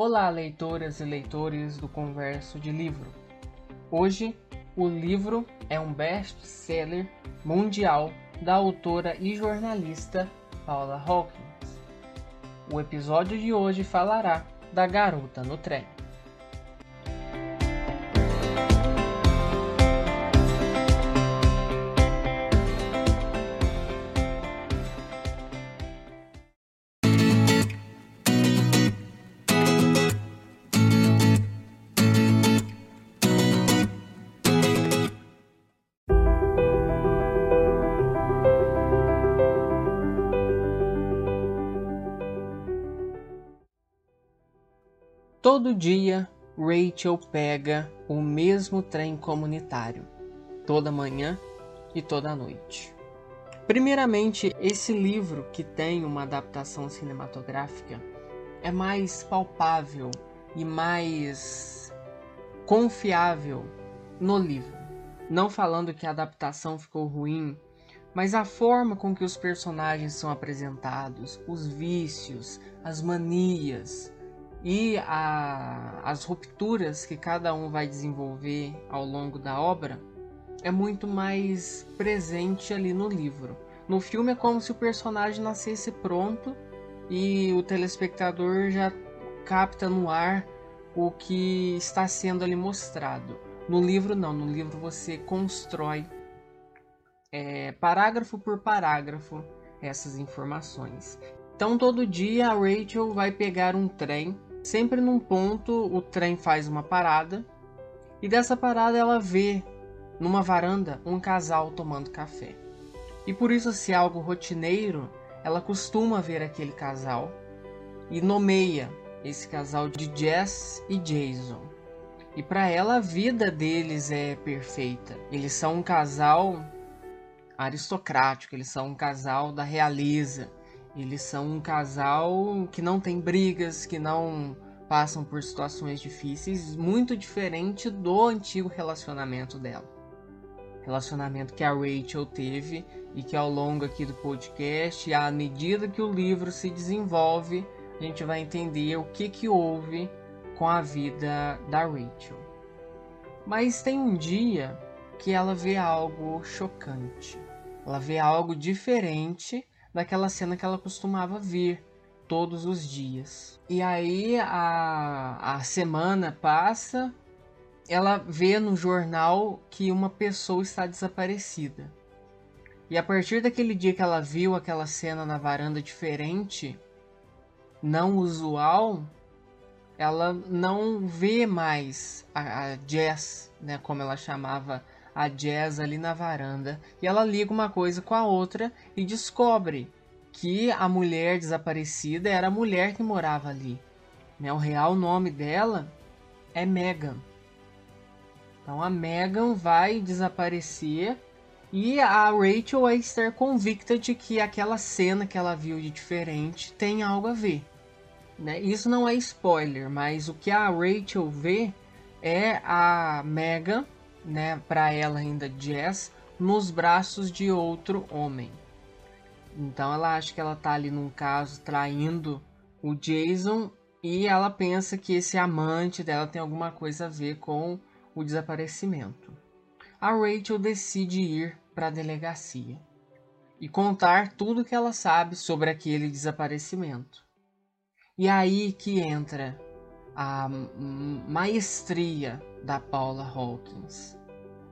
Olá, leitoras e leitores do Converso de Livro. Hoje, o livro é um best-seller mundial da autora e jornalista Paula Hawkins. O episódio de hoje falará da garota no trem. Todo dia, Rachel pega o mesmo trem comunitário, toda manhã e toda noite. Primeiramente, esse livro, que tem uma adaptação cinematográfica, é mais palpável e mais confiável no livro. Não falando que a adaptação ficou ruim, mas a forma com que os personagens são apresentados, os vícios, as manias, e a, as rupturas que cada um vai desenvolver ao longo da obra é muito mais presente ali no livro. No filme é como se o personagem nascesse pronto e o telespectador já capta no ar o que está sendo ali mostrado. No livro não, no livro você constrói é, parágrafo por parágrafo essas informações. Então todo dia a Rachel vai pegar um trem Sempre num ponto o trem faz uma parada e dessa parada ela vê numa varanda um casal tomando café. E por isso se é algo rotineiro, ela costuma ver aquele casal e nomeia esse casal de Jess e Jason. E para ela a vida deles é perfeita. Eles são um casal aristocrático, eles são um casal da realeza. Eles são um casal que não tem brigas, que não passam por situações difíceis, muito diferente do antigo relacionamento dela. Relacionamento que a Rachel teve e que ao longo aqui do podcast, à medida que o livro se desenvolve, a gente vai entender o que, que houve com a vida da Rachel. Mas tem um dia que ela vê algo chocante. Ela vê algo diferente daquela cena que ela costumava ver todos os dias. E aí a, a semana passa, ela vê no jornal que uma pessoa está desaparecida. E a partir daquele dia que ela viu aquela cena na varanda diferente, não usual, ela não vê mais a, a Jess, né, como ela chamava a Jazz ali na varanda e ela liga uma coisa com a outra e descobre que a mulher desaparecida era a mulher que morava ali. Né? O real nome dela é Megan. Então a Megan vai desaparecer e a Rachel vai estar convicta de que aquela cena que ela viu de diferente tem algo a ver. Né? Isso não é spoiler, mas o que a Rachel vê é a Megan né, para ela ainda Jess, nos braços de outro homem. Então ela acha que ela tá ali num caso traindo o Jason e ela pensa que esse amante dela tem alguma coisa a ver com o desaparecimento. A Rachel decide ir para a delegacia e contar tudo que ela sabe sobre aquele desaparecimento. E aí que entra a maestria da Paula Hawkins.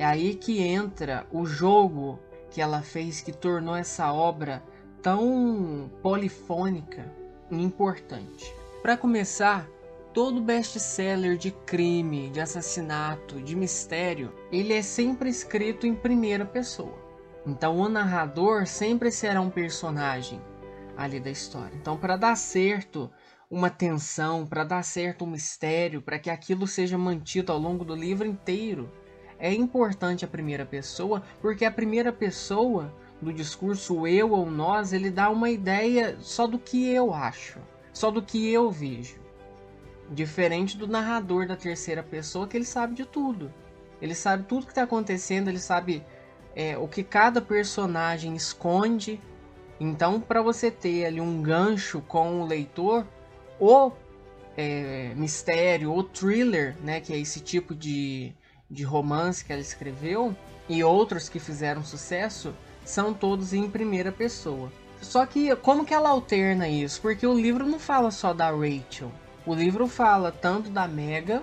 É aí que entra o jogo que ela fez que tornou essa obra tão polifônica e importante. Para começar, todo best-seller de crime, de assassinato, de mistério, ele é sempre escrito em primeira pessoa. Então o narrador sempre será um personagem ali da história. Então para dar certo uma tensão, para dar certo um mistério, para que aquilo seja mantido ao longo do livro inteiro, é importante a primeira pessoa, porque a primeira pessoa do discurso eu ou nós, ele dá uma ideia só do que eu acho, só do que eu vejo. Diferente do narrador da terceira pessoa, que ele sabe de tudo. Ele sabe tudo que está acontecendo, ele sabe é, o que cada personagem esconde. Então, para você ter ali um gancho com o leitor, o é, mistério ou thriller, né, que é esse tipo de, de romance que ela escreveu, e outros que fizeram sucesso, são todos em primeira pessoa. Só que como que ela alterna isso? Porque o livro não fala só da Rachel. O livro fala tanto da Mega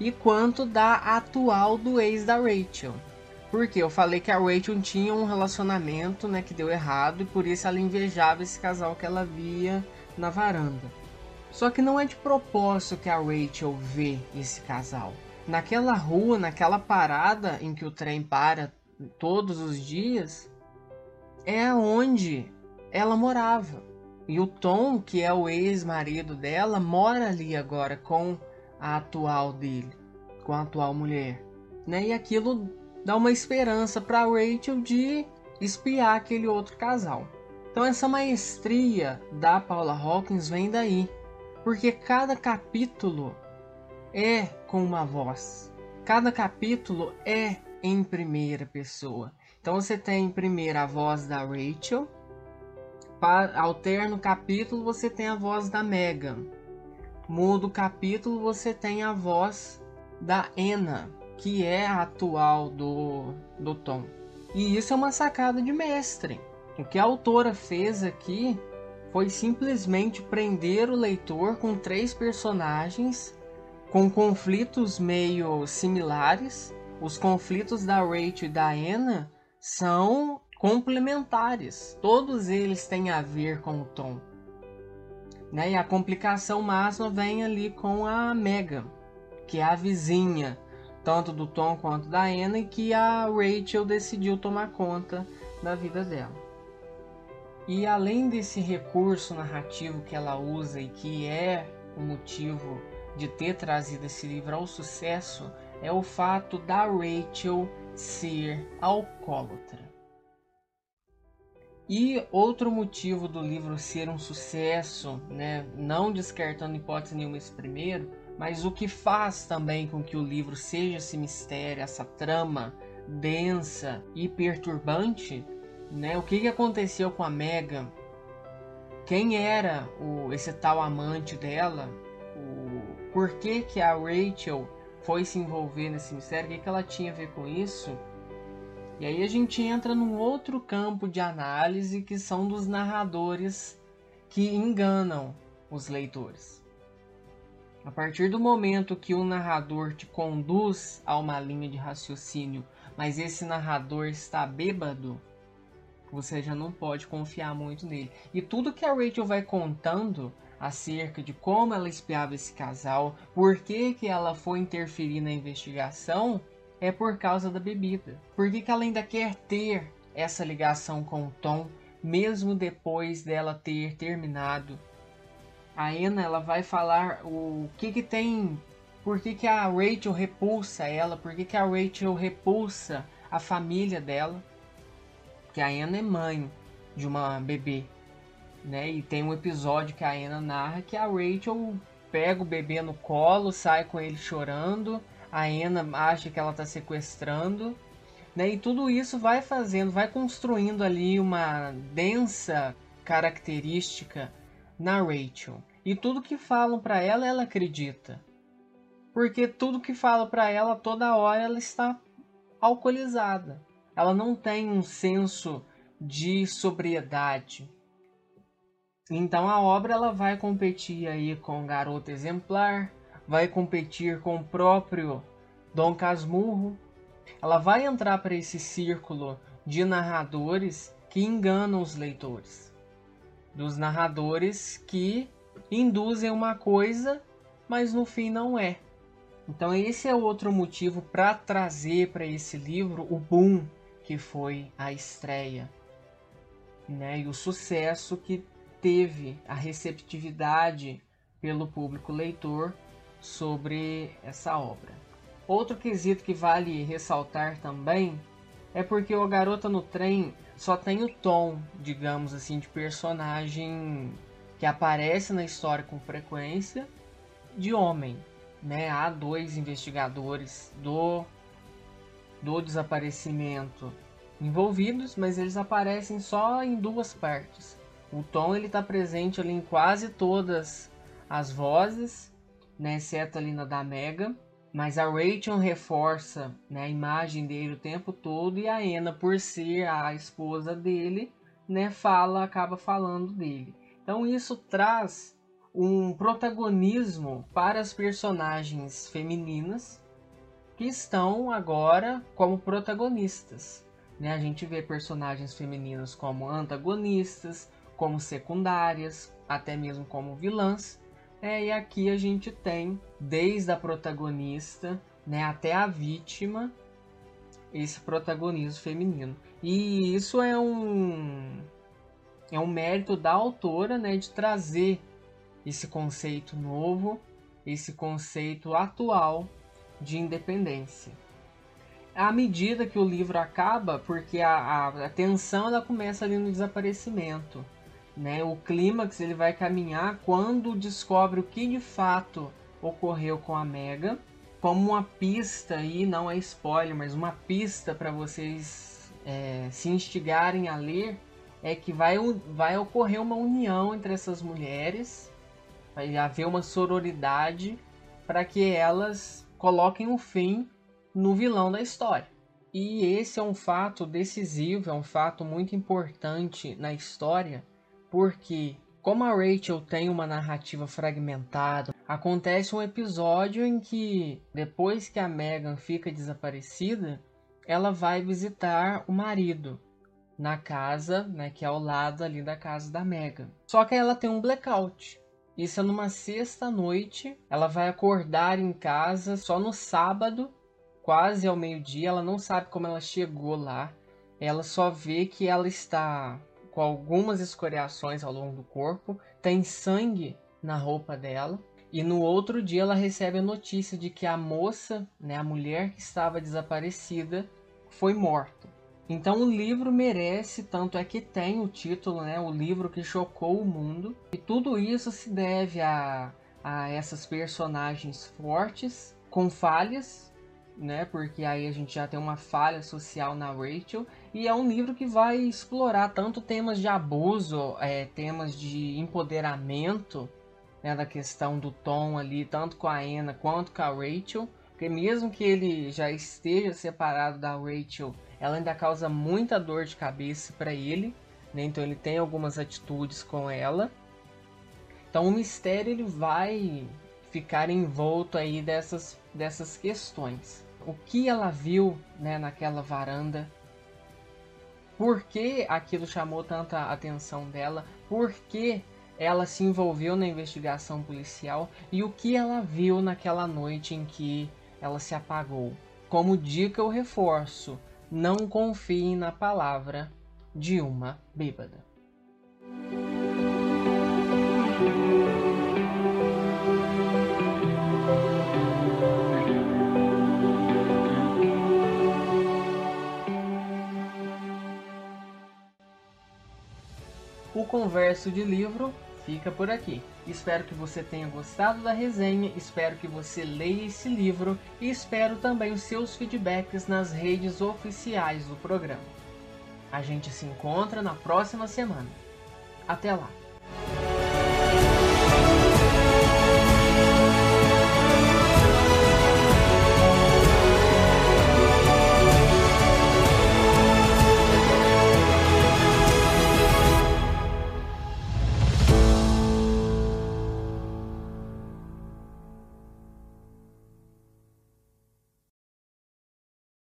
e quanto da atual do ex da Rachel. Porque eu falei que a Rachel tinha um relacionamento, né, que deu errado e por isso ela invejava esse casal que ela via na varanda. Só que não é de propósito que a Rachel vê esse casal. Naquela rua, naquela parada em que o trem para todos os dias, é onde ela morava. E o Tom, que é o ex-marido dela, mora ali agora com a atual dele, com a atual mulher. Né? E aquilo dá uma esperança para Rachel de espiar aquele outro casal. Então essa maestria da Paula Hawkins vem daí, porque cada capítulo é com uma voz. Cada capítulo é em primeira pessoa. Então você tem primeiro a voz da Rachel, alterna o capítulo você tem a voz da Megan. Muda o capítulo você tem a voz da Anna, que é a atual do, do Tom. E isso é uma sacada de mestre. O que a autora fez aqui foi simplesmente prender o leitor com três personagens com conflitos meio similares. Os conflitos da Rachel e da Anna são complementares. Todos eles têm a ver com o Tom. Né? E a complicação máxima vem ali com a Megan, que é a vizinha, tanto do Tom quanto da Anna, e que a Rachel decidiu tomar conta da vida dela. E além desse recurso narrativo que ela usa e que é o motivo de ter trazido esse livro ao sucesso, é o fato da Rachel ser alcoólatra. E outro motivo do livro ser um sucesso, né, não descartando hipótese nenhuma esse primeiro, mas o que faz também com que o livro seja esse mistério, essa trama densa e perturbante, né? O que, que aconteceu com a Megan? Quem era o, esse tal amante dela? Por que, que a Rachel foi se envolver nesse mistério? O que, que ela tinha a ver com isso? E aí a gente entra num outro campo de análise que são dos narradores que enganam os leitores. A partir do momento que o narrador te conduz a uma linha de raciocínio, mas esse narrador está bêbado, você já não pode confiar muito nele. E tudo que a Rachel vai contando acerca de como ela espiava esse casal, por que, que ela foi interferir na investigação, é por causa da bebida. Por que, que ela ainda quer ter essa ligação com o Tom, mesmo depois dela ter terminado? A Anna ela vai falar o que, que tem. Por que, que a Rachel repulsa ela? Por que, que a Rachel repulsa a família dela? Porque a Anna é mãe de uma bebê. Né? E tem um episódio que a Anna narra que a Rachel pega o bebê no colo, sai com ele chorando a Ena acha que ela está sequestrando, né? E tudo isso vai fazendo, vai construindo ali uma densa característica na Rachel. E tudo que falam para ela, ela acredita. Porque tudo que falam para ela, toda hora ela está alcoolizada. Ela não tem um senso de sobriedade. Então a obra ela vai competir aí com Garota Exemplar, vai competir com o próprio Dom Casmurro. Ela vai entrar para esse círculo de narradores que enganam os leitores. Dos narradores que induzem uma coisa, mas no fim não é. Então esse é outro motivo para trazer para esse livro o boom que foi a estreia, né? E o sucesso que teve, a receptividade pelo público leitor sobre essa obra. Outro quesito que vale ressaltar também é porque o Garota no Trem só tem o tom, digamos assim, de personagem que aparece na história com frequência de homem. Né? Há dois investigadores do, do desaparecimento envolvidos, mas eles aparecem só em duas partes. O Tom ele está presente ali em quase todas as vozes né, exceto ali na da Mega. Mas a Rachel reforça né, a imagem dele o tempo todo e a Anna, por ser a esposa dele, né, fala, acaba falando dele. Então isso traz um protagonismo para as personagens femininas que estão agora como protagonistas. Né? A gente vê personagens femininas como antagonistas, como secundárias, até mesmo como vilãs. É, e aqui a gente tem, desde a protagonista né, até a vítima, esse protagonismo feminino. E isso é um, é um mérito da autora né, de trazer esse conceito novo, esse conceito atual de independência. À medida que o livro acaba, porque a, a, a tensão ela começa ali no desaparecimento. Né? O clímax ele vai caminhar quando descobre o que de fato ocorreu com a Mega, como uma pista aí, não é spoiler, mas uma pista para vocês é, se instigarem a ler, é que vai, vai ocorrer uma união entre essas mulheres, vai haver uma sororidade para que elas coloquem um fim no vilão da história. E esse é um fato decisivo, é um fato muito importante na história, porque como a Rachel tem uma narrativa fragmentada, acontece um episódio em que depois que a Megan fica desaparecida, ela vai visitar o marido na casa, né, que é ao lado ali da casa da Megan. Só que ela tem um blackout. Isso é numa sexta noite. Ela vai acordar em casa só no sábado, quase ao meio-dia. Ela não sabe como ela chegou lá. Ela só vê que ela está com algumas escoriações ao longo do corpo, tem sangue na roupa dela. E no outro dia ela recebe a notícia de que a moça, né, a mulher que estava desaparecida, foi morta. Então o livro merece, tanto é que tem o título, né, o livro que chocou o mundo. E tudo isso se deve a, a essas personagens fortes, com falhas, né? Porque aí a gente já tem uma falha social na Rachel. E é um livro que vai explorar tanto temas de abuso, é, temas de empoderamento, né? Da questão do Tom ali, tanto com a Anna quanto com a Rachel. Porque mesmo que ele já esteja separado da Rachel, ela ainda causa muita dor de cabeça para ele. Né? Então ele tem algumas atitudes com ela. Então o mistério ele vai ficar envolto aí dessas, dessas questões o que ela viu né, naquela varanda, por que aquilo chamou tanta atenção dela, por que ela se envolveu na investigação policial e o que ela viu naquela noite em que ela se apagou. Como dica, eu reforço: não confiem na palavra de uma bêbada. Converso de Livro fica por aqui. Espero que você tenha gostado da resenha, espero que você leia esse livro e espero também os seus feedbacks nas redes oficiais do programa. A gente se encontra na próxima semana. Até lá!